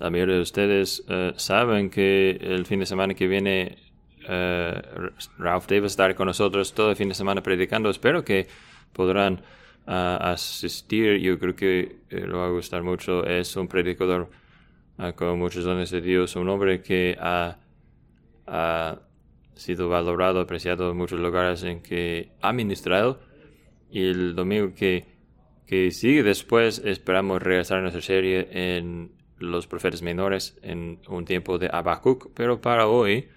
la mayoría de ustedes eh, saben que el fin de semana que viene uh, Ralph Davis estará con nosotros todo el fin de semana predicando. Espero que podrán uh, asistir. Yo creo que eh, lo va a gustar mucho. Es un predicador uh, con muchos dones de Dios, un hombre que ha, ha, sido valorado, apreciado en muchos lugares en que ha ministrado. Y el domingo que, que sigue después esperamos regresar a nuestra serie en los profetas menores en un tiempo de Habacuc, pero para hoy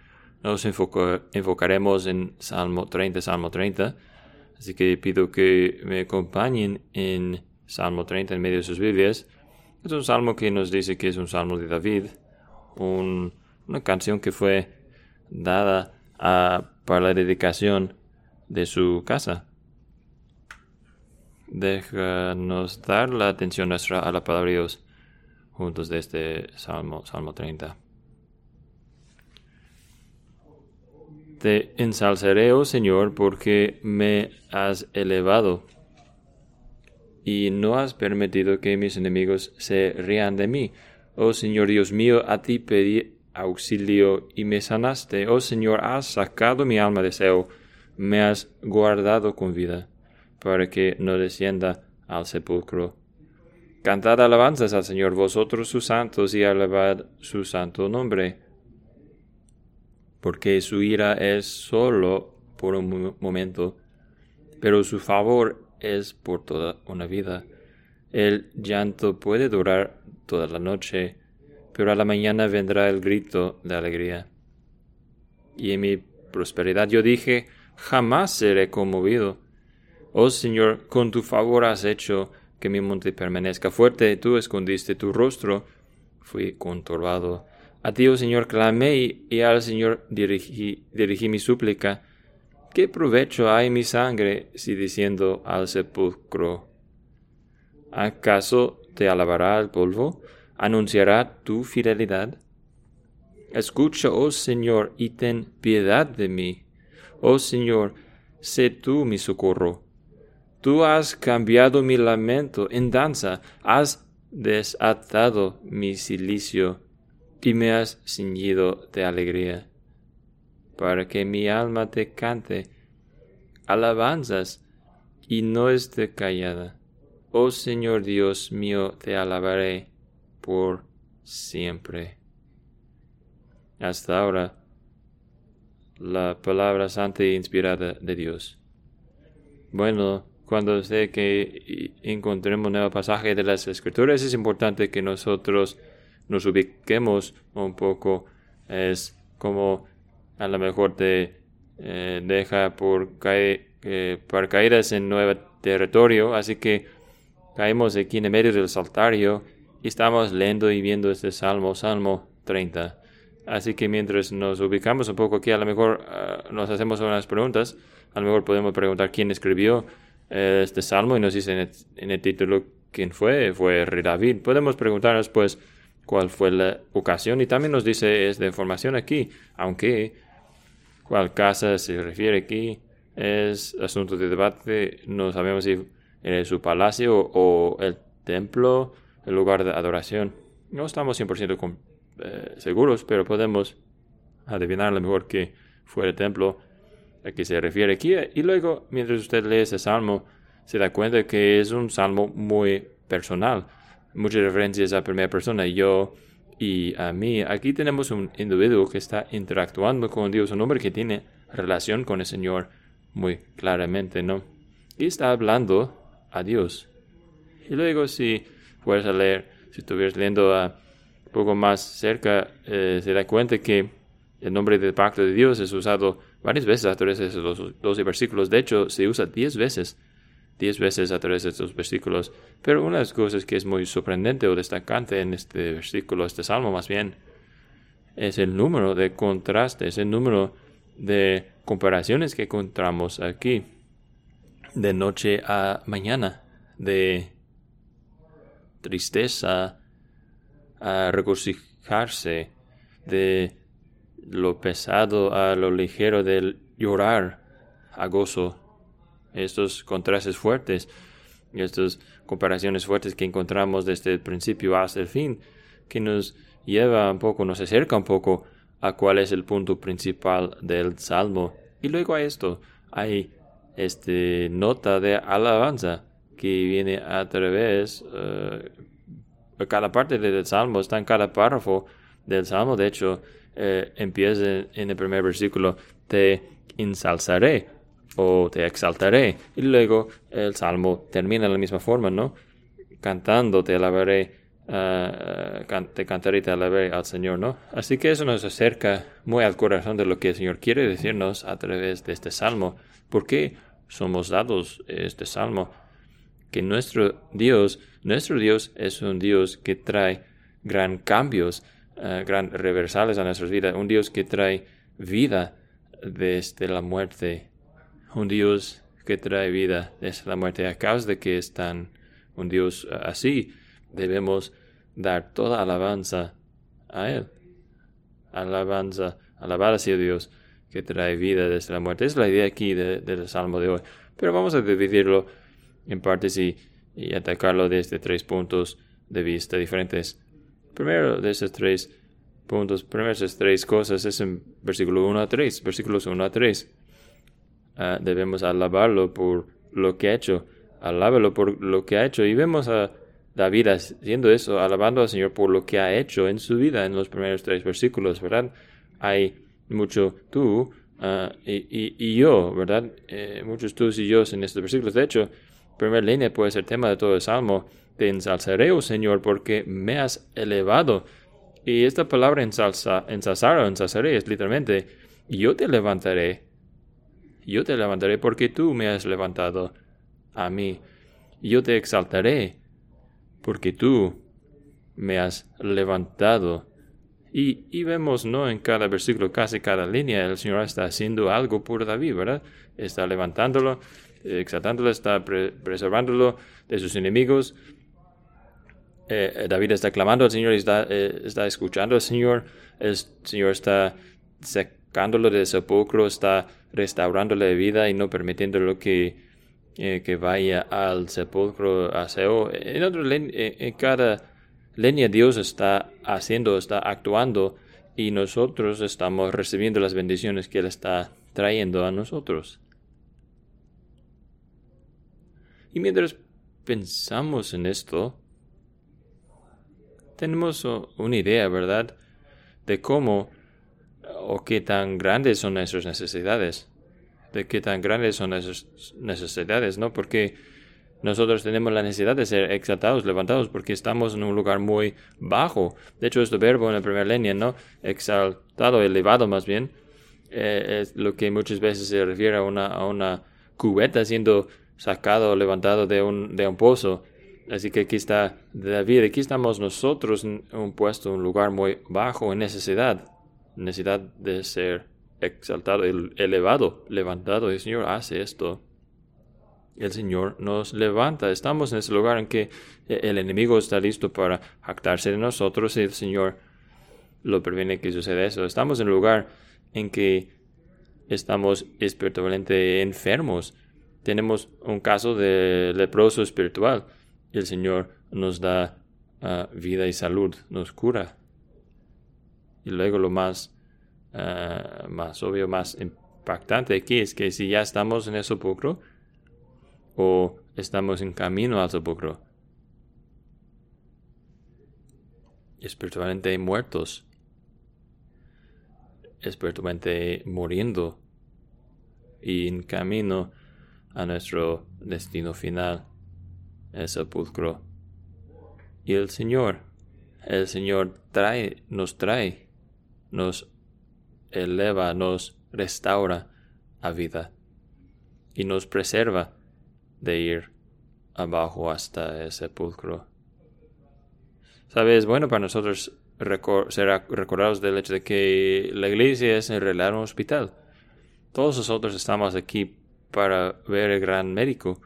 nos enfocaremos en Salmo 30, Salmo 30. Así que pido que me acompañen en Salmo 30 en medio de sus Biblias. Es un salmo que nos dice que es un salmo de David, una canción que fue dada para la dedicación de su casa. Déjanos dar la atención nuestra a la palabra de Dios juntos de este salmo, Salmo 30. Te ensalzaré, oh Señor, porque me has elevado y no has permitido que mis enemigos se rían de mí. Oh Señor Dios mío, a ti pedí auxilio y me sanaste. Oh Señor, has sacado mi alma de Seo, me has guardado con vida, para que no descienda al sepulcro. Cantad alabanzas al Señor vosotros sus santos y alabad su santo nombre porque su ira es solo por un momento, pero su favor es por toda una vida. El llanto puede durar toda la noche, pero a la mañana vendrá el grito de alegría. Y en mi prosperidad yo dije, jamás seré conmovido. Oh Señor, con tu favor has hecho que mi monte permanezca fuerte, tú escondiste tu rostro, fui conturbado a ti, oh Señor, clamé y al Señor dirigí, dirigí mi súplica. ¿Qué provecho hay mi sangre si diciendo al sepulcro? ¿Acaso te alabará el polvo? ¿Anunciará tu fidelidad? Escucha, oh Señor, y ten piedad de mí. Oh Señor, sé tú mi socorro. Tú has cambiado mi lamento en danza, has desatado mi silicio y me has ceñido de alegría, para que mi alma te cante alabanzas y no esté callada. Oh Señor Dios mío, te alabaré por siempre. Hasta ahora, la palabra santa e inspirada de Dios. Bueno, cuando sé que encontremos un nuevo pasaje de las Escrituras, es importante que nosotros nos ubiquemos un poco es como a lo mejor te eh, deja por caer, eh, caídas en nuevo territorio, así que caemos aquí en el medio del saltario y estamos leyendo y viendo este salmo, Salmo 30. Así que mientras nos ubicamos un poco aquí, a lo mejor ah, nos hacemos unas preguntas, a lo mejor podemos preguntar quién escribió este salmo y nos dice en el, en el título quién fue, fue Rey David. Podemos preguntarnos pues cuál fue la ocasión y también nos dice esta información aquí, aunque cuál casa se refiere aquí es asunto de debate, no sabemos si es su palacio o el templo, el lugar de adoración. No estamos 100% eh, seguros, pero podemos adivinar a lo mejor que fue el templo a que se refiere aquí. Y luego, mientras usted lee ese salmo, se da cuenta que es un salmo muy personal muchas referencias a primera persona, yo y a mí. Aquí tenemos un individuo que está interactuando con Dios, un hombre que tiene relación con el Señor muy claramente, ¿no? Y está hablando a Dios. Y luego si puedes leer, si estuvieras leyendo a poco más cerca, eh, se da cuenta que el nombre del pacto de Dios es usado varias veces a través de esos 12 versículos. De hecho, se usa 10 veces diez veces a través de estos versículos. Pero una de las cosas que es muy sorprendente o destacante en este versículo, este salmo más bien, es el número de contrastes, el número de comparaciones que encontramos aquí, de noche a mañana, de tristeza a regocijarse, de lo pesado a lo ligero, del llorar a gozo estos contrastes fuertes, estas comparaciones fuertes que encontramos desde el principio hasta el fin, que nos lleva un poco, nos acerca un poco a cuál es el punto principal del salmo. Y luego hay esto, hay este nota de alabanza que viene a través uh, cada parte del salmo está en cada párrafo del salmo de hecho eh, empieza en el primer versículo te ensalzaré o te exaltaré. Y luego el salmo termina de la misma forma no cantando te alabaré uh, te cantaré y te alabaré al Señor no así que eso nos acerca muy al corazón de lo que el Señor quiere decirnos a través de este salmo. ¿por qué somos dados este salmo que nuestro Dios, nuestro Dios es un Dios que trae gran cambios, uh, gran reversales a nuestras vidas, un Dios que trae vida desde la muerte, un Dios que trae vida desde la muerte. A causa de que es tan un Dios uh, así, debemos dar toda alabanza a Él. Alabanza, alabar a Dios que trae vida desde la muerte. Es la idea aquí del Salmo de hoy. Pero vamos a dividirlo en partes y, atacarlo desde tres puntos de vista diferentes. Primero de esos tres puntos, primero de esas tres cosas es en versículo 1 a 3, versículos 1 a 3. Ah, debemos alabarlo por lo que ha hecho, alábalo por lo que ha hecho. Y vemos a David haciendo eso, alabando al Señor por lo que ha hecho en su vida en los primeros tres versículos, ¿verdad? Hay mucho tú ah, y, yo, ¿verdad? Eh, muchos tú y yo en estos versículos. De hecho, primera línea puede ser tema de todo el salmo. Te ensalzaré, oh Señor, porque me has elevado. Y esta palabra ensalza, ensalzar o ensalzaré es literalmente, yo te levantaré. Yo te levantaré porque tú me has levantado a mí. Yo te exaltaré porque tú me has levantado. Y, y, vemos, ¿no? En cada versículo, casi cada línea, el Señor está haciendo algo por David, ¿verdad? Está levantándolo, exaltándolo, está preservándolo de sus enemigos. Eh, eh, David está clamando al Señor y está, eh, está escuchando al Señor. El Señor está sacándolo del sepulcro, está restaurándole de vida y no permitiéndolo que, que vaya al sepulcro a Seo. En, otro, en cada línea Dios está haciendo, está actuando y nosotros estamos recibiendo las bendiciones que Él está trayendo a nosotros. Y mientras pensamos en esto, tenemos una idea, ¿verdad?, de cómo o qué tan grandes son nuestras necesidades, de qué tan grandes son nuestras necesidades, ¿no? Porque nosotros tenemos la necesidad de ser exaltados, levantados, porque estamos en un lugar muy bajo. De hecho, este verbo en la primera línea, ¿no? Exaltado, elevado más bien, eh, es lo que muchas veces se refiere a una, a una cubeta siendo sacado o levantado de un, de un pozo. Así que aquí está David, aquí estamos nosotros en un puesto, un lugar muy bajo, en necesidad, necesidad de ser exaltado, elevado, levantado. El Señor hace esto. El Señor nos levanta. Estamos en ese lugar en que el enemigo está listo para jactarse de nosotros y el Señor lo previene que suceda eso. Estamos en un lugar en que estamos espiritualmente enfermos tenemos un caso de leproso espiritual el Señor nos da ah, vida y salud, nos cura. Y luego lo más, ah, más obvio, más impactante aquí es que si ya estamos en el sepulcro o estamos en camino al sepulcro, espiritualmente muertos, espiritualmente muriendo y en camino a nuestro destino final, el sepulcro. Y el Señor, el Señor trae, nos trae, nos eleva, nos restaura a vida y nos preserva de ir abajo hasta el sepulcro. Sabes, bueno para nosotros ser recordados del hecho de que la iglesia es en realidad un hospital. Todos nosotros estamos aquí para ver el gran médico.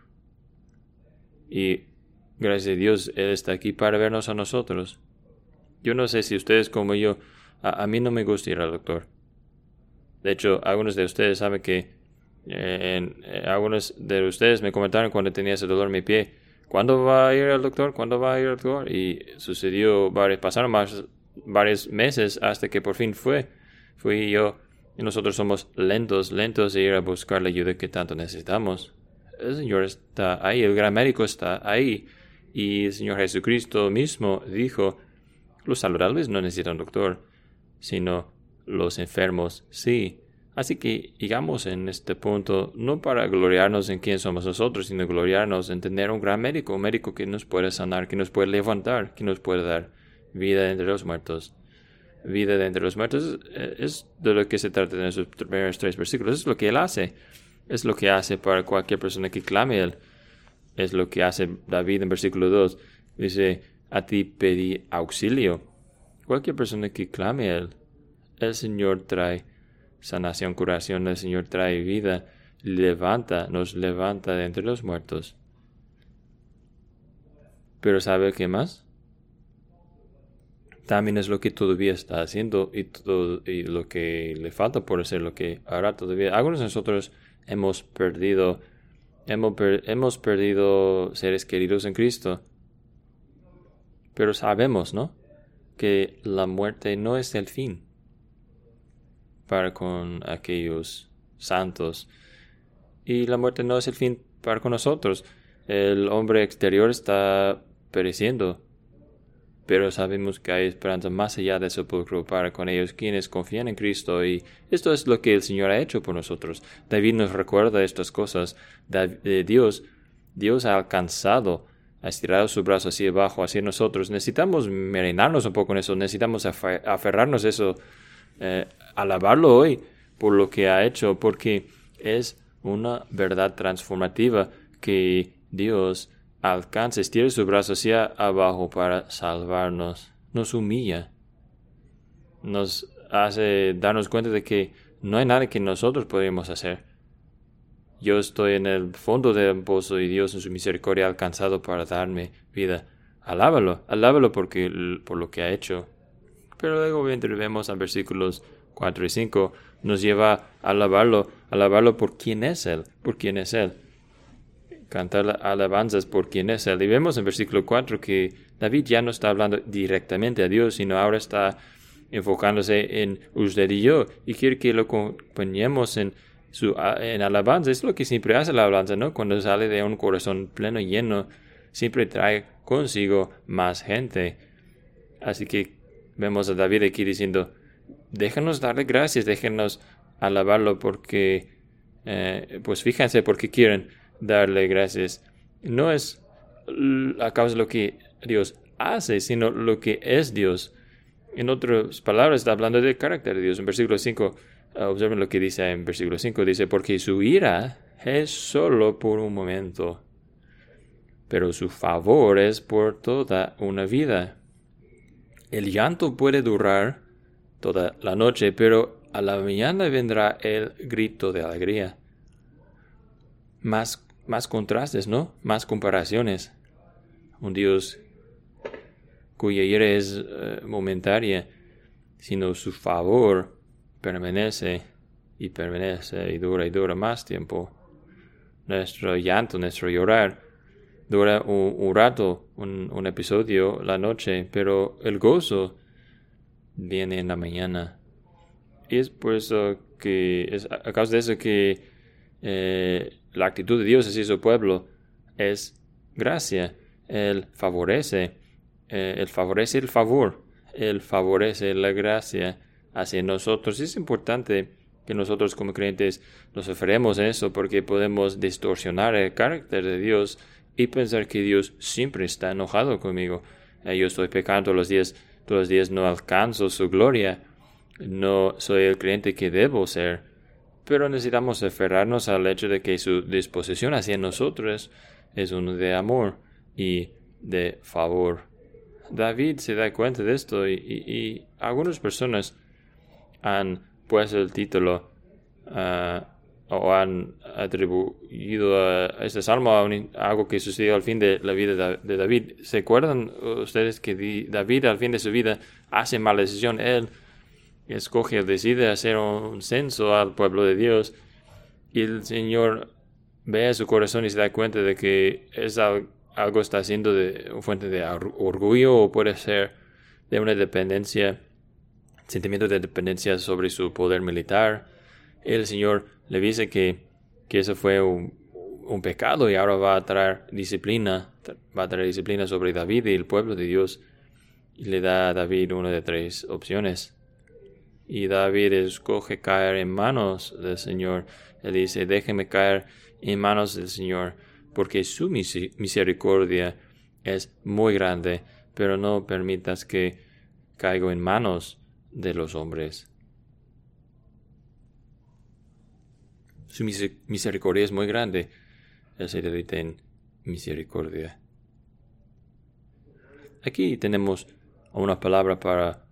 Y gracias a Dios, Él está aquí para vernos a nosotros. Yo no sé si ustedes como yo, a, mí no me gusta ir al doctor. De hecho, algunos de ustedes saben que eh, eh, algunos de ustedes me comentaron cuando tenía ese dolor en mi pie, ¿cuándo va a ir al doctor? ¿Cuándo va a ir al doctor? Y sucedió, varios, pasaron más, varios meses hasta que por fin fue. Fui yo y nosotros somos lentos, lentos de ir a buscar la ayuda que tanto necesitamos. El Señor está ahí, el gran médico está ahí. Y el Señor Jesucristo mismo dijo, los saludables no necesitan doctor, sino los enfermos sí. Así que llegamos en este punto no para gloriarnos en quién somos nosotros, sino gloriarnos en tener un gran médico, un médico que nos puede sanar, que nos puede levantar, que nos puede dar vida entre los muertos. Vida entre los muertos es de lo que se trata en esos primeros tres versículos. Es lo que Él hace. Es lo que hace para cualquier persona que clame a Él. Es lo que hace David en versículo 2. Dice, a ti pedí auxilio. Cualquier persona que clame a Él, el Señor trae sanación, curación, el Señor trae vida, levanta, nos levanta de entre los muertos. Pero ¿sabe qué más? También es lo que todavía está haciendo y, todo, y lo que le falta por hacer, lo que hará todavía. Algunos de nosotros hemos perdido, hemos, hemos perdido seres queridos en Cristo. Pero sabemos, ¿no? Que la muerte no es el fin para con aquellos santos. Y la muerte no es el fin para con nosotros. El hombre exterior está pereciendo, pero sabemos que hay esperanza más allá del sepulcro para con ellos quienes confían en Cristo y esto es lo que el Señor ha hecho por nosotros. David nos recuerda estas cosas. De Dios, Dios ha alcanzado, ha estirado su brazo hacia abajo, hacia nosotros. Necesitamos marinarnos un poco en eso, necesitamos aferrarnos a eso eh, alabarlo hoy por lo que ha hecho, porque es una verdad transformativa que Dios alcanza, estira su brazo hacia abajo para salvarnos, nos humilla, nos hace darnos cuenta de que no hay nada que nosotros podríamos hacer. Yo estoy en el fondo del pozo y Dios en su misericordia ha alcanzado para darme vida. Alábalo, alábalo porque, por lo que ha hecho. Pero luego vemos a versículos 4 y 5, nos lleva a alabarlo, alabarlo por quién es Él, por quién es Él. Cantar alabanzas por quién es Él. Y vemos en versículo 4 que David ya no está hablando directamente a Dios, sino ahora está enfocándose en usted y yo, y quiere que lo acompañemos en su en alabanza. Es lo que siempre hace la alabanza, ¿no? Cuando sale de un corazón pleno y lleno, siempre trae consigo más gente. Así que vemos a David aquí diciendo, déjanos darle gracias, déjenos alabarlo porque, eh, pues fíjense porque quieren darle gracias. No es a causa de lo que Dios hace, sino lo que es Dios. En otras palabras, está hablando del carácter de Dios. En versículo 5, ah, observen lo que dice en versículo 5, dice, porque su ira es solo por un momento, pero su favor es por toda una vida. El llanto puede durar toda la noche, pero a la mañana vendrá el grito de alegría. Más, más contrastes, ¿no? Más comparaciones. Un Dios cuya ira es eh, momentaria, sino su favor permanece y permanece y dura y dura más tiempo. Nuestro llanto, nuestro llorar, dura un, rato, un, episodio, la noche, pero el gozo viene en la mañana. Y es por eso que, es a causa de eso que eh, la actitud de Dios hacia su pueblo es gracia. Él favorece, eh, favorece el favor, Él favorece la gracia hacia nosotros. Es importante que nosotros como creyentes nos ofremos eso porque podemos distorsionar el carácter de Dios y pensar que Dios siempre está enojado conmigo. Eh, yo estoy pecando los días todos los días no alcanzo su gloria, no soy el creyente que debo ser, pero necesitamos aferrarnos al hecho de que su disposición hacia nosotros es uno de amor y de favor. David se da cuenta de esto y, algunas personas han puesto el título ah, o han atribuido a este salmo a, algo que sucedió al fin de la vida de David. ¿Se acuerdan ustedes que David al fin de su vida hace mala decisión? Él escoge, decide hacer un censo al pueblo de Dios y el Señor ve a su corazón y se da cuenta de que es algo está siendo de fuente de orgullo o puede ser de una dependencia, sentimiento de dependencia sobre su poder militar. El Señor le dice que, que eso fue un, un pecado y ahora va a traer disciplina, va a traer disciplina sobre David y el pueblo de Dios. Y le da a David una de tres opciones. Y David escoge caer en manos del Señor. Él dice, déjeme caer en manos del Señor porque su misericordia es muy grande, pero no permitas que caiga en manos de los hombres. Su misericordia es muy grande, el se en misericordia. Aquí tenemos una palabra para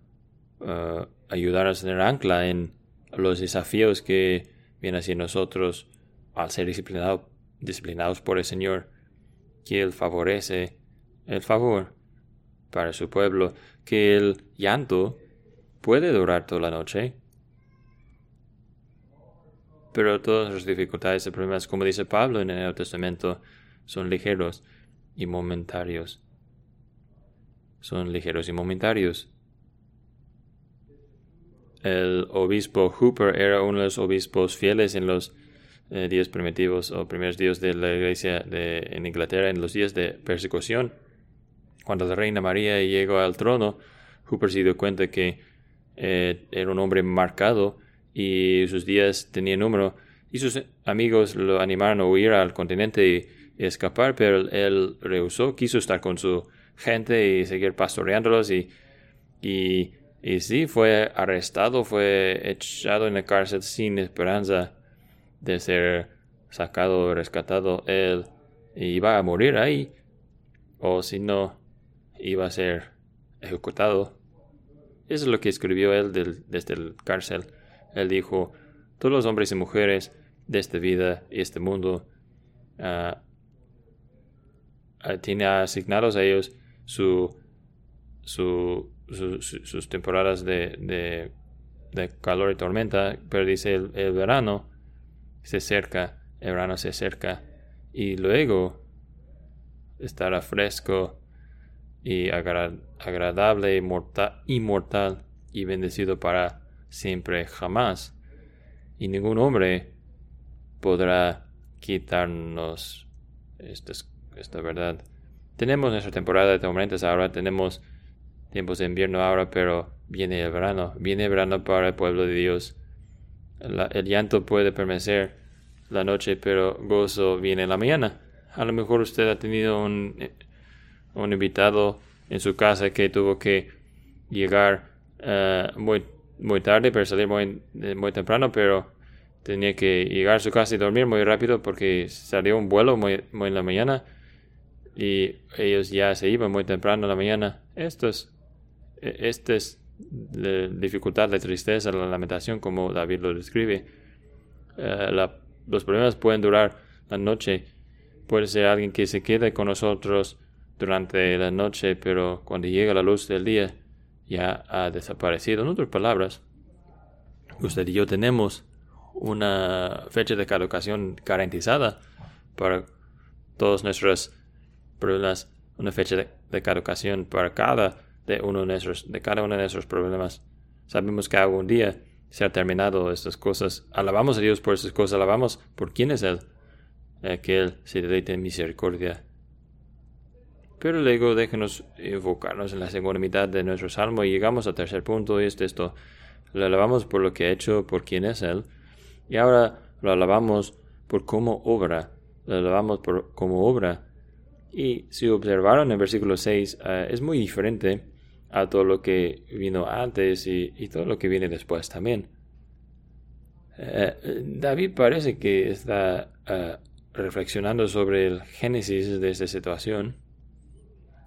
uh, ayudar a tener ancla en los desafíos que vienen hacia nosotros al ser disciplinado disciplinados por el Señor, que Él favorece el favor para su pueblo, que el llanto puede durar toda la noche, pero todas las dificultades y problemas, como dice Pablo en el Nuevo Testamento, son ligeros y momentarios. Son ligeros y momentarios. El obispo Hooper era uno de los obispos fieles en los eh, días primitivos o primeros días de la iglesia de, en Inglaterra, en los días de persecución. Cuando la reina María llegó al trono, Hooper se dio cuenta que eh, era un hombre marcado y sus días tenían número. Y sus amigos lo animaron a huir al continente y, escapar, pero él rehusó, quiso estar con su gente y seguir pastoreándolos y, y, y sí, fue arrestado, fue echado en la cárcel sin esperanza de ser sacado, rescatado, él iba a morir ahí, o si no, iba a ser ejecutado. Eso es lo que escribió él desde el cárcel. Él dijo, todos los hombres y mujeres de esta vida y este mundo uh, tiene asignados a ellos su, sus temporadas de, de, calor y tormenta, pero dice el verano se acerca, el verano se acerca y luego estará fresco y agradable, inmortal y bendecido para siempre jamás. Y ningún hombre podrá quitarnos esta verdad. Tenemos nuestra temporada de tormentas ahora, tenemos tiempos de invierno ahora, pero viene el verano, viene el verano para el pueblo de Dios el llanto puede permanecer la noche, pero gozo viene en la mañana. A lo mejor usted ha tenido un, eh, un invitado en su casa que tuvo que llegar eh, muy, muy tarde para salir muy, eh, muy temprano, pero tenía que llegar a su casa y dormir muy rápido porque salió un vuelo muy, muy en la mañana y ellos ya se iban muy temprano en la mañana. Esto es, este es de dificultad, de tristeza, la lamentación, como David lo describe. Eh, los problemas pueden durar la noche. Puede ser alguien que se quede con nosotros durante la noche, pero cuando llega la luz del día ya ha desaparecido. En otras palabras, usted y yo tenemos una fecha de caducación garantizada para todos nuestros problemas, una fecha de, de caducación para cada de, uno de, nuestros, de cada uno de nuestros problemas. Sabemos que algún día se ha terminado estas cosas. Alabamos a Dios por estas cosas, alabamos por quién es Él, eh, que Él se deleite en misericordia. Pero luego déjenos enfocarnos en la segunda mitad de nuestro salmo y llegamos al tercer punto y es esto. Lo alabamos por lo que ha hecho, por quién es Él. Y ahora lo alabamos por cómo obra. Lo alabamos por cómo obra. Y si observaron en versículo 6, eh, es muy diferente a todo lo que vino antes y, todo lo que viene después también. Eh, David parece que está eh, reflexionando sobre el génesis de esta situación.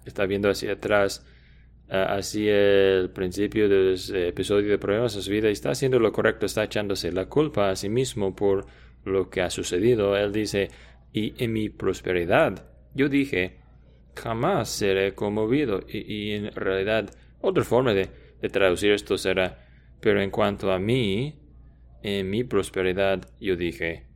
Está viendo hacia atrás, uh, hacia el principio del episodio de problemas de su vida y está haciendo lo correcto, está echándose la culpa a sí mismo por lo que ha sucedido. Él dice, y en mi prosperidad, yo dije, jamás seré conmovido. Y, en realidad, otra forma de, traducir esto será, pero en cuanto a mí, en mi prosperidad, yo dije.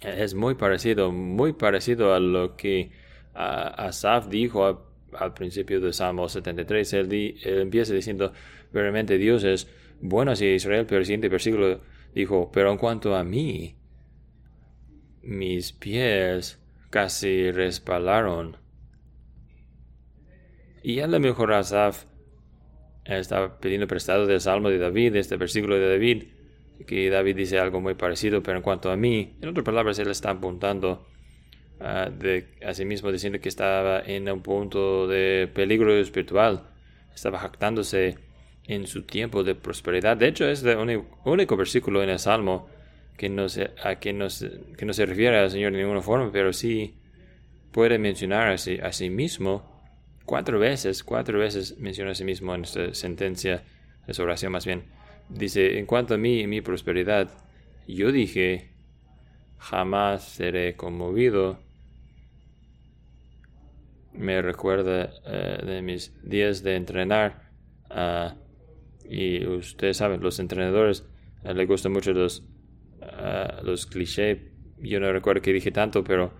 es muy parecido, muy parecido a lo que Asaf dijo al principio de Salmo 73. Él, empieza diciendo, realmente Dios es bueno hacia Israel, pero el siguiente versículo dijo, pero en cuanto a mí, mis pies casi respalaron. Y a lo mejor Asaf estaba pidiendo prestado del Salmo de David, este versículo de David, que David dice algo muy parecido, pero en cuanto a mí, en otras palabras, él está apuntando uh, a sí mismo diciendo que estaba en un punto de peligro espiritual, estaba jactándose en su tiempo de prosperidad. De hecho, es el único, versículo en el Salmo que no, se, a que, no que no se refiere al Señor de ninguna forma, pero sí puede mencionar a sí, a sí mismo cuatro veces, cuatro veces menciona a sí mismo en esta sentencia, en su oración más bien Dice, en cuanto a mí y mi prosperidad, yo dije, jamás seré conmovido. Me recuerda eh, de mis días de entrenar. Ah, y ustedes saben, los entrenadores eh, les gustan mucho los, los clichés. Yo no recuerdo que dije tanto, pero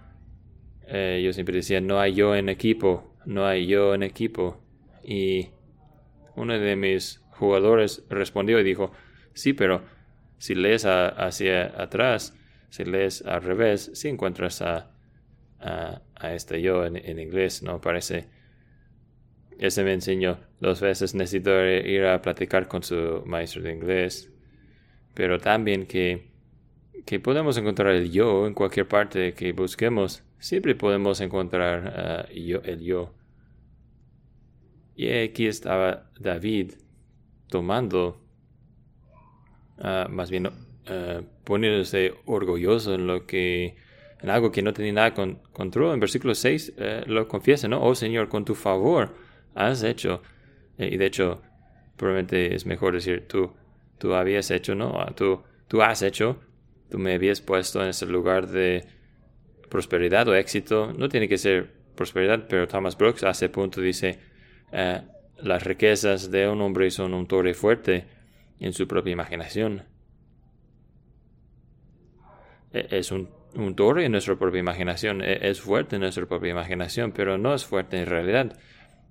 eh, yo siempre decía, no hay yo en equipo, no hay yo en equipo. Y uno de mis jugadores respondió y dijo, sí, pero si lees hacia atrás, si lees al revés, si encuentras a, a, este yo en, inglés, ¿no? Parece... Ese me enseñó dos veces, necesito ir a platicar con su maestro de inglés, pero también que, que podemos encontrar el yo en cualquier parte que busquemos, siempre podemos encontrar uh, yo, el yo. Y aquí estaba David tomando, ah, más bien uh, poniéndose orgulloso en lo que, en algo que no tenía nada con control. En versículo 6 eh, lo confiesa, ¿no? Oh Señor, con tu favor has hecho. Eh, y de hecho, probablemente es mejor decir tú, tú habías hecho, ¿no? Ah, tú, tú has hecho, tú me habías puesto en ese lugar de prosperidad o éxito. No tiene que ser prosperidad, pero Thomas Brooks ese punto dice, eh, las riquezas de un hombre son un torre fuerte en su propia imaginación. E, es un, torre en nuestra propia imaginación, e, es fuerte en nuestra propia imaginación, pero no es fuerte en realidad.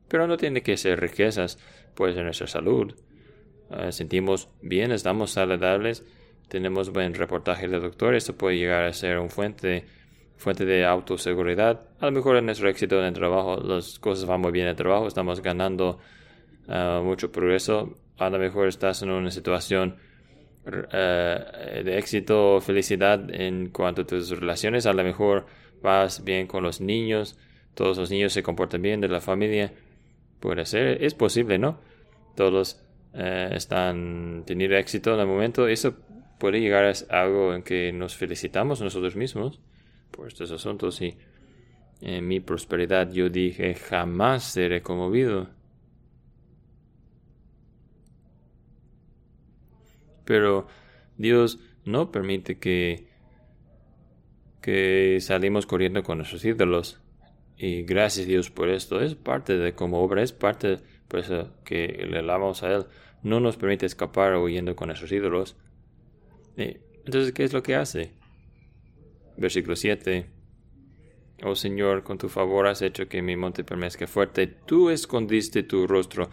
Pero no tiene que ser riquezas, puede ser nuestra salud. Eh, sentimos bien, estamos saludables, tenemos buen reportaje de doctor, esto puede llegar a ser un fuente fuente de autoseguridad. A lo mejor en nuestro éxito en el trabajo, las cosas van muy bien en el trabajo, estamos ganando Ah, mucho progreso. A lo mejor estás en una situación eh, de éxito o felicidad en cuanto a tus relaciones. A lo mejor vas bien con los niños, todos los niños se comportan bien de la familia. Puede ser, es posible, ¿no? Todos eh, están teniendo éxito en el momento. Eso puede llegar a algo en que nos felicitamos nosotros mismos por estos asuntos. Y en mi prosperidad yo dije, jamás seré conmovido. Pero Dios no permite que, que salimos corriendo con nuestros ídolos. Y gracias Dios por esto. Es parte de como obra, es parte por eso que le alabamos a Él. No nos permite escapar huyendo con nuestros ídolos. Entonces, ¿qué es lo que hace? Versículo 7. Oh Señor, con tu favor has hecho que mi monte permanezca fuerte. Tú escondiste tu rostro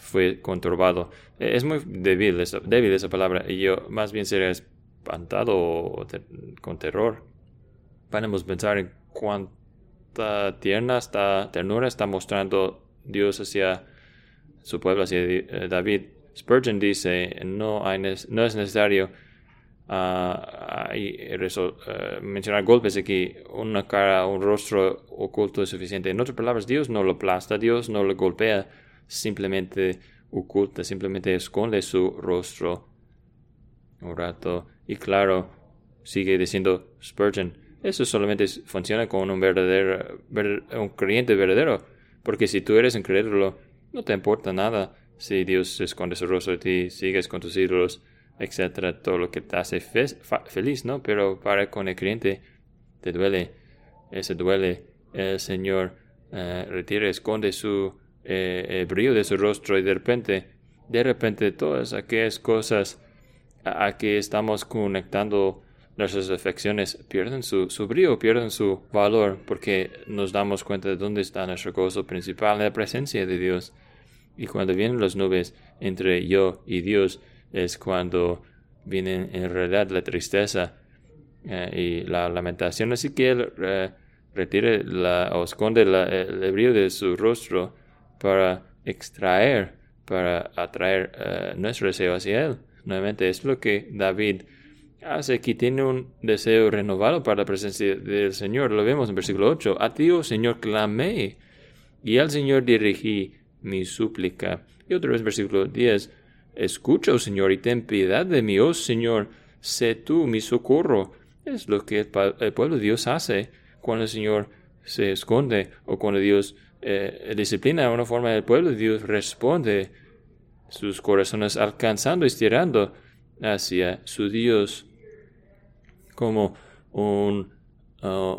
fue conturbado. E, es muy débil esa, débil esa palabra y yo más bien sería espantado con terror. Podemos pensar en cuánta tierna está, ternura está mostrando Dios hacia su pueblo, hacia eh, David. Spurgeon dice, no, hay, no es necesario uh, mencionar golpes aquí, una cara, un rostro oculto es suficiente. En otras palabras, Dios no lo aplasta, Dios no lo golpea, simplemente oculta, simplemente esconde su rostro un rato. Y claro, sigue diciendo Spurgeon, eso solamente funciona con un verdadero, un creyente verdadero, porque si tú eres incrédulo, no te importa nada si Dios esconde su rostro de ti, sigues con tus ídolos, etcétera, todo lo que te hace feliz, ¿no? Pero para con el creyente te duele, ese duele, el Señor eh, retira, esconde su eh, el brillo de su rostro y de repente, de repente todas aquellas cosas a, que estamos conectando nuestras afecciones pierden su, su brillo, pierden su valor, porque nos damos cuenta de dónde está nuestro gozo principal, la presencia de Dios. Y cuando vienen las nubes entre yo y Dios, es cuando viene en realidad la tristeza eh, y la lamentación. Así que Él eh, retire la, o esconde el brillo de su rostro para extraer, para atraer eh, nuestro deseo hacia Él. Nuevamente es lo que David hace que tiene un deseo renovado para la presencia del Señor. Lo vemos en versículo 8. A ti, oh Señor, clamé y al Señor dirigí mi súplica. Y otra vez versículo 10. Escucha, oh Señor, y ten piedad de mí, oh Señor, sé tú mi socorro. Es lo que el, pueblo de Dios hace cuando el Señor se esconde o cuando Dios eh, disciplina de una forma el pueblo de Dios responde sus corazones alcanzando, estirando hacia su Dios como un, uh,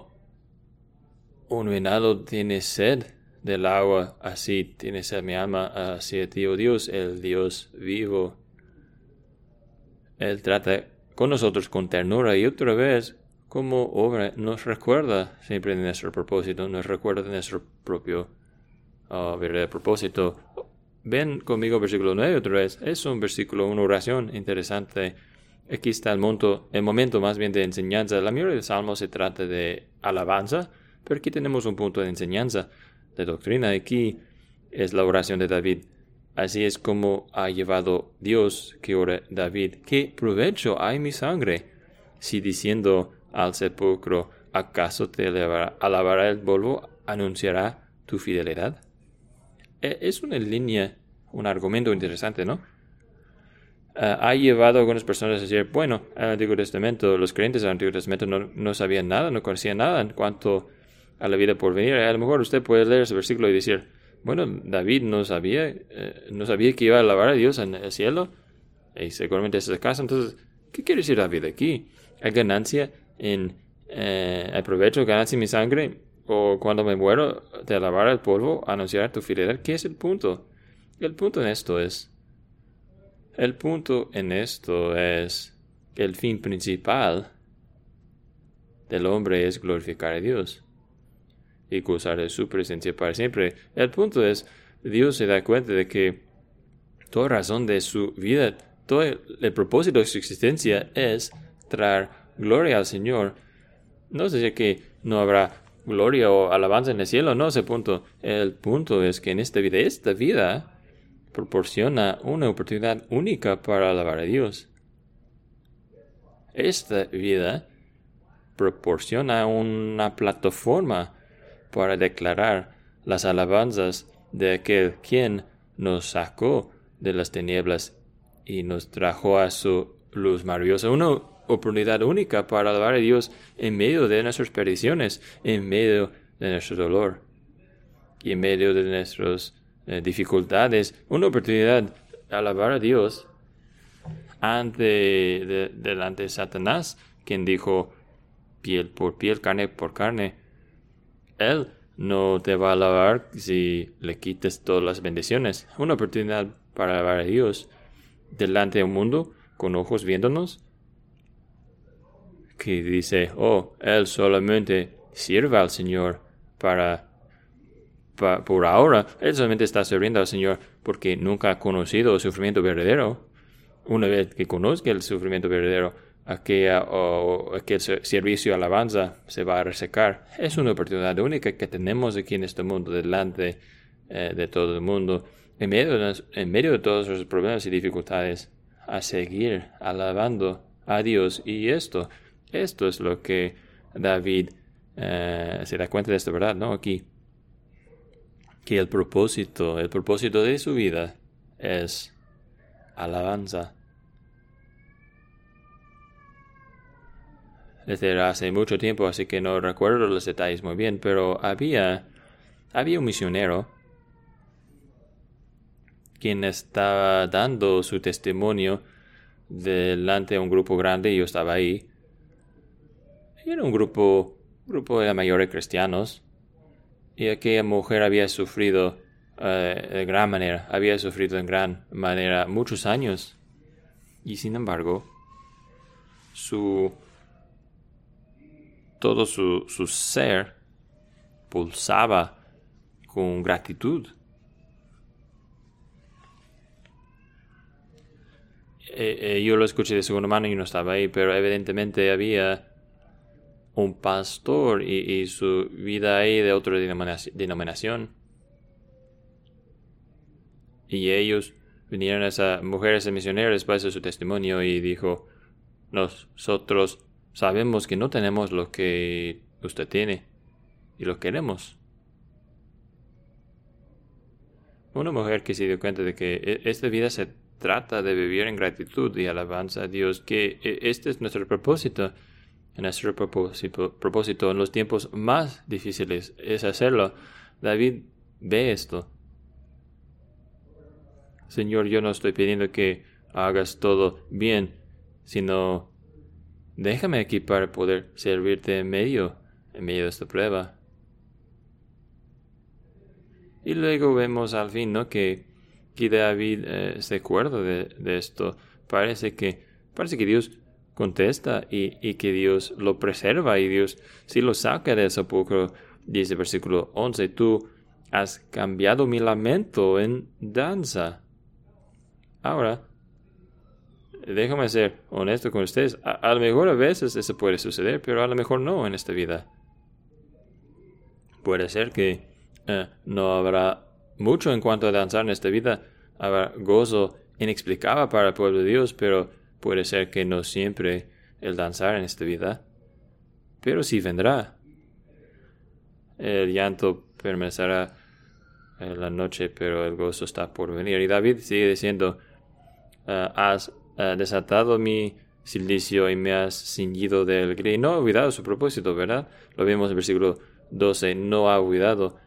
un venado tiene sed del agua, así tiene sed mi alma hacia ti, oh Dios, el Dios vivo. Él trata con nosotros con ternura y otra vez como obra nos recuerda siempre de nuestro propósito, nos recuerda de nuestro propio uh, verdadero propósito. Ven conmigo versículo 9 otra vez. Es un versículo, una oración interesante Aquí está el, monto, el momento más bien de enseñanza. La mayoría de salmos se trata de alabanza, pero aquí tenemos un punto de enseñanza, de doctrina. Aquí es la oración de David. Así es como ha llevado Dios que ora David. ¿Qué provecho hay mi sangre? Si diciendo al sepulcro, ¿acaso te alabará el polvo? ¿Anunciará tu fidelidad? E, es una línea, un argumento interesante, ¿no? Eh, ha llevado a algunas personas a decir, bueno, el Antiguo Testamento, los creyentes del Antiguo Testamento no, sabían nada, no conocían nada en cuanto a la vida por venir. A lo mejor usted puede leer ese versículo y decir, bueno, David no sabía, eh, no sabía que iba a alabar a Dios en el cielo, y seguramente es el caso. Entonces, ¿qué quiere decir David aquí? ¿Hay ganancia en, eh, aprovecho, ganancia en mi sangre? ¿O cuando me muero, te alabar el polvo, anunciar tu fidelidad? ¿Qué es el punto? El punto en esto es, el punto en esto es que el fin principal del hombre es glorificar a Dios y gozar de su presencia para siempre. El punto es, Dios se da cuenta de que toda razón de su vida, todo el, propósito de su existencia es traer gloria al Señor. No decir que no habrá gloria o alabanza en el cielo, no ese punto. El punto es que en esta vida, esta vida, proporciona una oportunidad única para alabar a Dios. Esta vida proporciona una plataforma para declarar las alabanzas de aquel quien nos sacó de las tinieblas y nos trajo a su luz maravillosa. Una oportunidad única para alabar a Dios en medio de nuestras perdiciones, en medio de nuestro dolor y en medio de nuestros eh, dificultades, una oportunidad de alabar a Dios ante, de, delante de Satanás, quien dijo piel por piel, carne por carne. Él no te va a alabar si le quites todas las bendiciones. Una oportunidad para alabar a Dios delante de un mundo con ojos viéndonos que dice, oh, Él solamente sirve al Señor para por ahora, él solamente está sirviendo al Señor porque nunca ha conocido el sufrimiento verdadero. Una vez que conozca el sufrimiento verdadero, aquella, o aquel servicio alabanza se va a resecar. Es una oportunidad única que tenemos aquí en este mundo, delante eh, de todo el mundo, en medio de, en medio de todos los problemas y dificultades, a seguir alabando a Dios. Y esto, esto es lo que David eh, se da cuenta de esta verdad, ¿no? Aquí que el propósito, el propósito de su vida es alabanza. Hace mucho tiempo, así que no recuerdo los detalles muy bien, pero había, había un misionero quien estaba dando su testimonio delante de un grupo grande y yo estaba ahí. era un grupo, grupo de la mayoría cristianos y aquella mujer había sufrido eh, de gran manera, había sufrido en gran manera muchos años. Y sin embargo, su, todo su, su ser pulsaba con gratitud. Eh, eh, yo lo escuché de segunda mano y no estaba ahí, pero evidentemente había un pastor y, su vida ahí de otra denominación. Y ellos vinieron a esas mujeres misioneras después de su testimonio y dijo, nosotros sabemos que no tenemos lo que usted tiene y lo queremos. Una mujer que se dio cuenta de que e, esta vida se trata de vivir en gratitud y alabanza a Dios, que e, este es nuestro propósito, nuestro propósito, propósito en los tiempos más difíciles es hacerlo. David ve esto. Señor, yo no estoy pidiendo que hagas todo bien, sino déjame aquí para poder servirte en medio, en medio de esta prueba. Y luego vemos al fin, ¿no? Que, que David eh, se acuerda de, esto. Parece que, parece que Dios contesta y, y, que Dios lo preserva y Dios si lo saca del sepulcro. Dice versículo 11, tú has cambiado mi lamento en danza. Ahora, déjame ser honesto con ustedes. A, lo mejor a veces eso puede suceder, pero a lo mejor no en esta vida. Puede ser que eh, no habrá mucho en cuanto a danzar en esta vida. Habrá gozo inexplicable para el pueblo de Dios, pero puede ser que no siempre el danzar en esta vida. Pero sí vendrá. El llanto permanecerá en la noche, pero el gozo está por venir. Y David sigue diciendo, eh, has desatado mi silicio y me has cingido de alegría. Y no ha olvidado su propósito, ¿verdad? Lo vimos en el versículo 12, no ha olvidado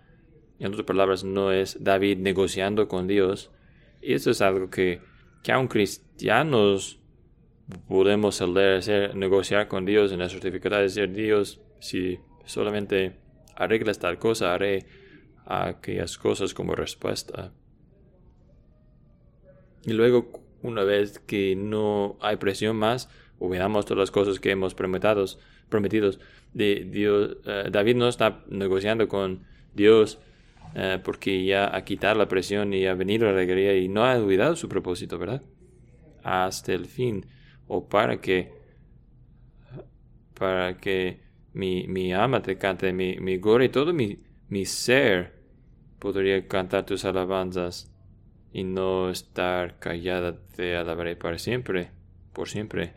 en otras palabras, no es David negociando con Dios. Y eso es algo que, que aun cristianos podemos hacer, negociar con Dios en nuestras dificultades. Decir, Dios, si solamente arreglas tal cosa, haré aquellas cosas como respuesta. Y luego, una vez que no hay presión más, olvidamos todas las cosas que hemos prometido, prometidos de Dios. Eh, David no está negociando con Dios eh, porque ya ha quitado la presión y ha venido la alegría y no ha olvidado su propósito, ¿verdad? Hasta el fin, o para que, para que mi, mi ama te cante, mi, mi gloria y todo mi, mi ser podría cantar tus alabanzas y no estar callada, te alabaré para siempre, por siempre.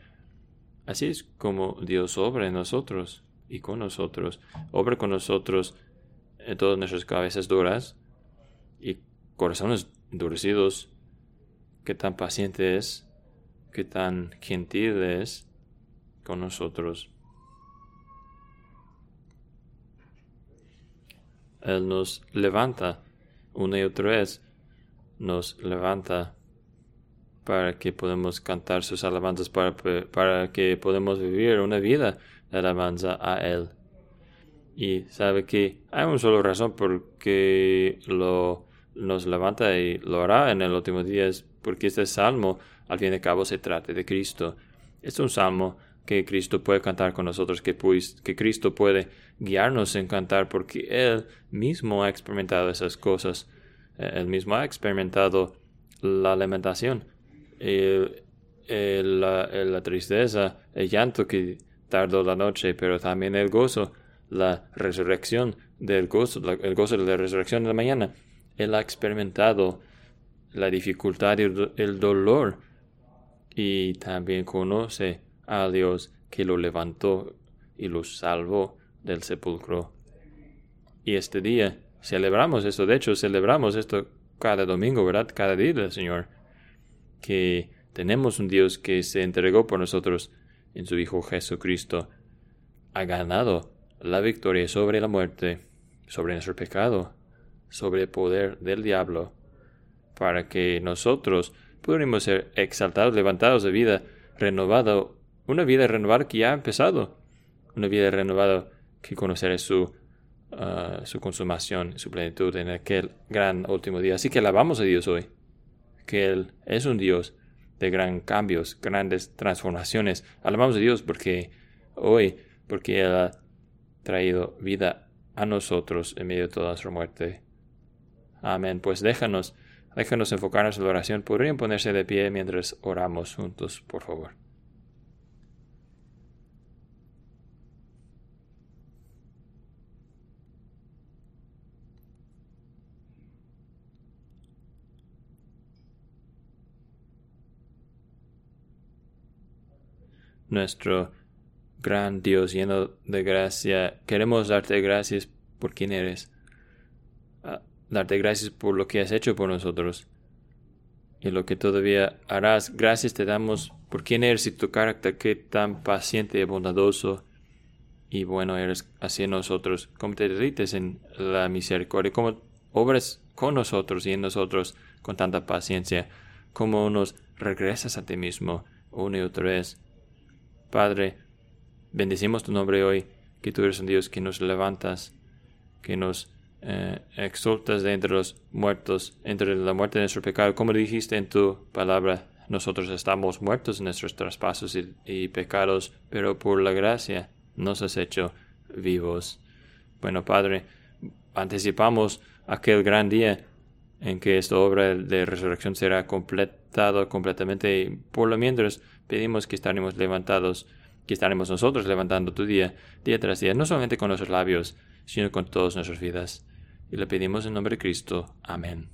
Así es como Dios obra en nosotros y con nosotros, obra con nosotros en todas nuestras cabezas duras y corazones endurecidos, qué tan paciente es, qué tan gentil es con nosotros. Él nos levanta una y otra vez, nos levanta para que podamos cantar sus alabanzas, para, para que podamos vivir una vida de alabanza a Él y sabe que hay una sola razón por que lo, nos levanta y lo hará en el último día, es porque este salmo, al fin y al cabo, se trata de Cristo. Es un salmo que Cristo puede cantar con nosotros, que, pues, que Cristo puede guiarnos en cantar, porque Él mismo ha experimentado esas cosas. Él mismo ha experimentado la lamentación, la, la tristeza, el llanto que tardó la noche, pero también el gozo la resurrección del gozo, el gozo de la resurrección de la mañana. Él ha experimentado la dificultad y el dolor y también conoce a Dios que lo levantó y lo salvó del sepulcro. Y este día celebramos esto, de hecho celebramos esto cada domingo, ¿verdad? Cada día Señor, que tenemos un Dios que se entregó por nosotros en su Hijo Jesucristo, ha ganado la victoria sobre la muerte, sobre nuestro pecado, sobre el poder del diablo, para que nosotros pudiéramos ser exaltados, levantados de vida, renovado, una vida renovada que ya ha empezado, una vida renovada que conocerá su, ah, su consumación, su plenitud en aquel gran último día. Así que alabamos a Dios hoy, que Él es un Dios de gran cambios, grandes transformaciones. Alabamos a Dios porque hoy, porque Él traído vida a nosotros en medio de toda nuestra muerte. Amén. Pues déjanos, déjanos enfocarnos en la oración. Podrían ponerse de pie mientras oramos juntos, por favor. Nuestro gran Dios lleno de gracia, queremos darte gracias por quien eres darte gracias por lo que has hecho por nosotros y lo que todavía harás. Gracias te damos por quién eres y tu carácter, que tan paciente y bondadoso y bueno eres hacia nosotros, como te derrites en la misericordia, como obras con nosotros y en nosotros con tanta paciencia, como nos regresas a ti mismo una y otra vez. Padre, bendecimos tu nombre hoy, que tú eres un Dios que nos levantas, que nos eh, exultas de entre los muertos, entre la muerte de nuestro pecado. Como dijiste en tu palabra, nosotros estamos muertos en nuestros traspasos y, pecados, pero por la gracia nos has hecho vivos. Bueno, Padre, anticipamos aquel gran día en que esta obra de resurrección será completado completamente por lo mientras pedimos que estaremos levantados, que estaremos nosotros levantando tu día, día tras día, no solamente con nuestros labios, sino con todas nuestras vidas. Y le pedimos en nombre de Cristo. Amén.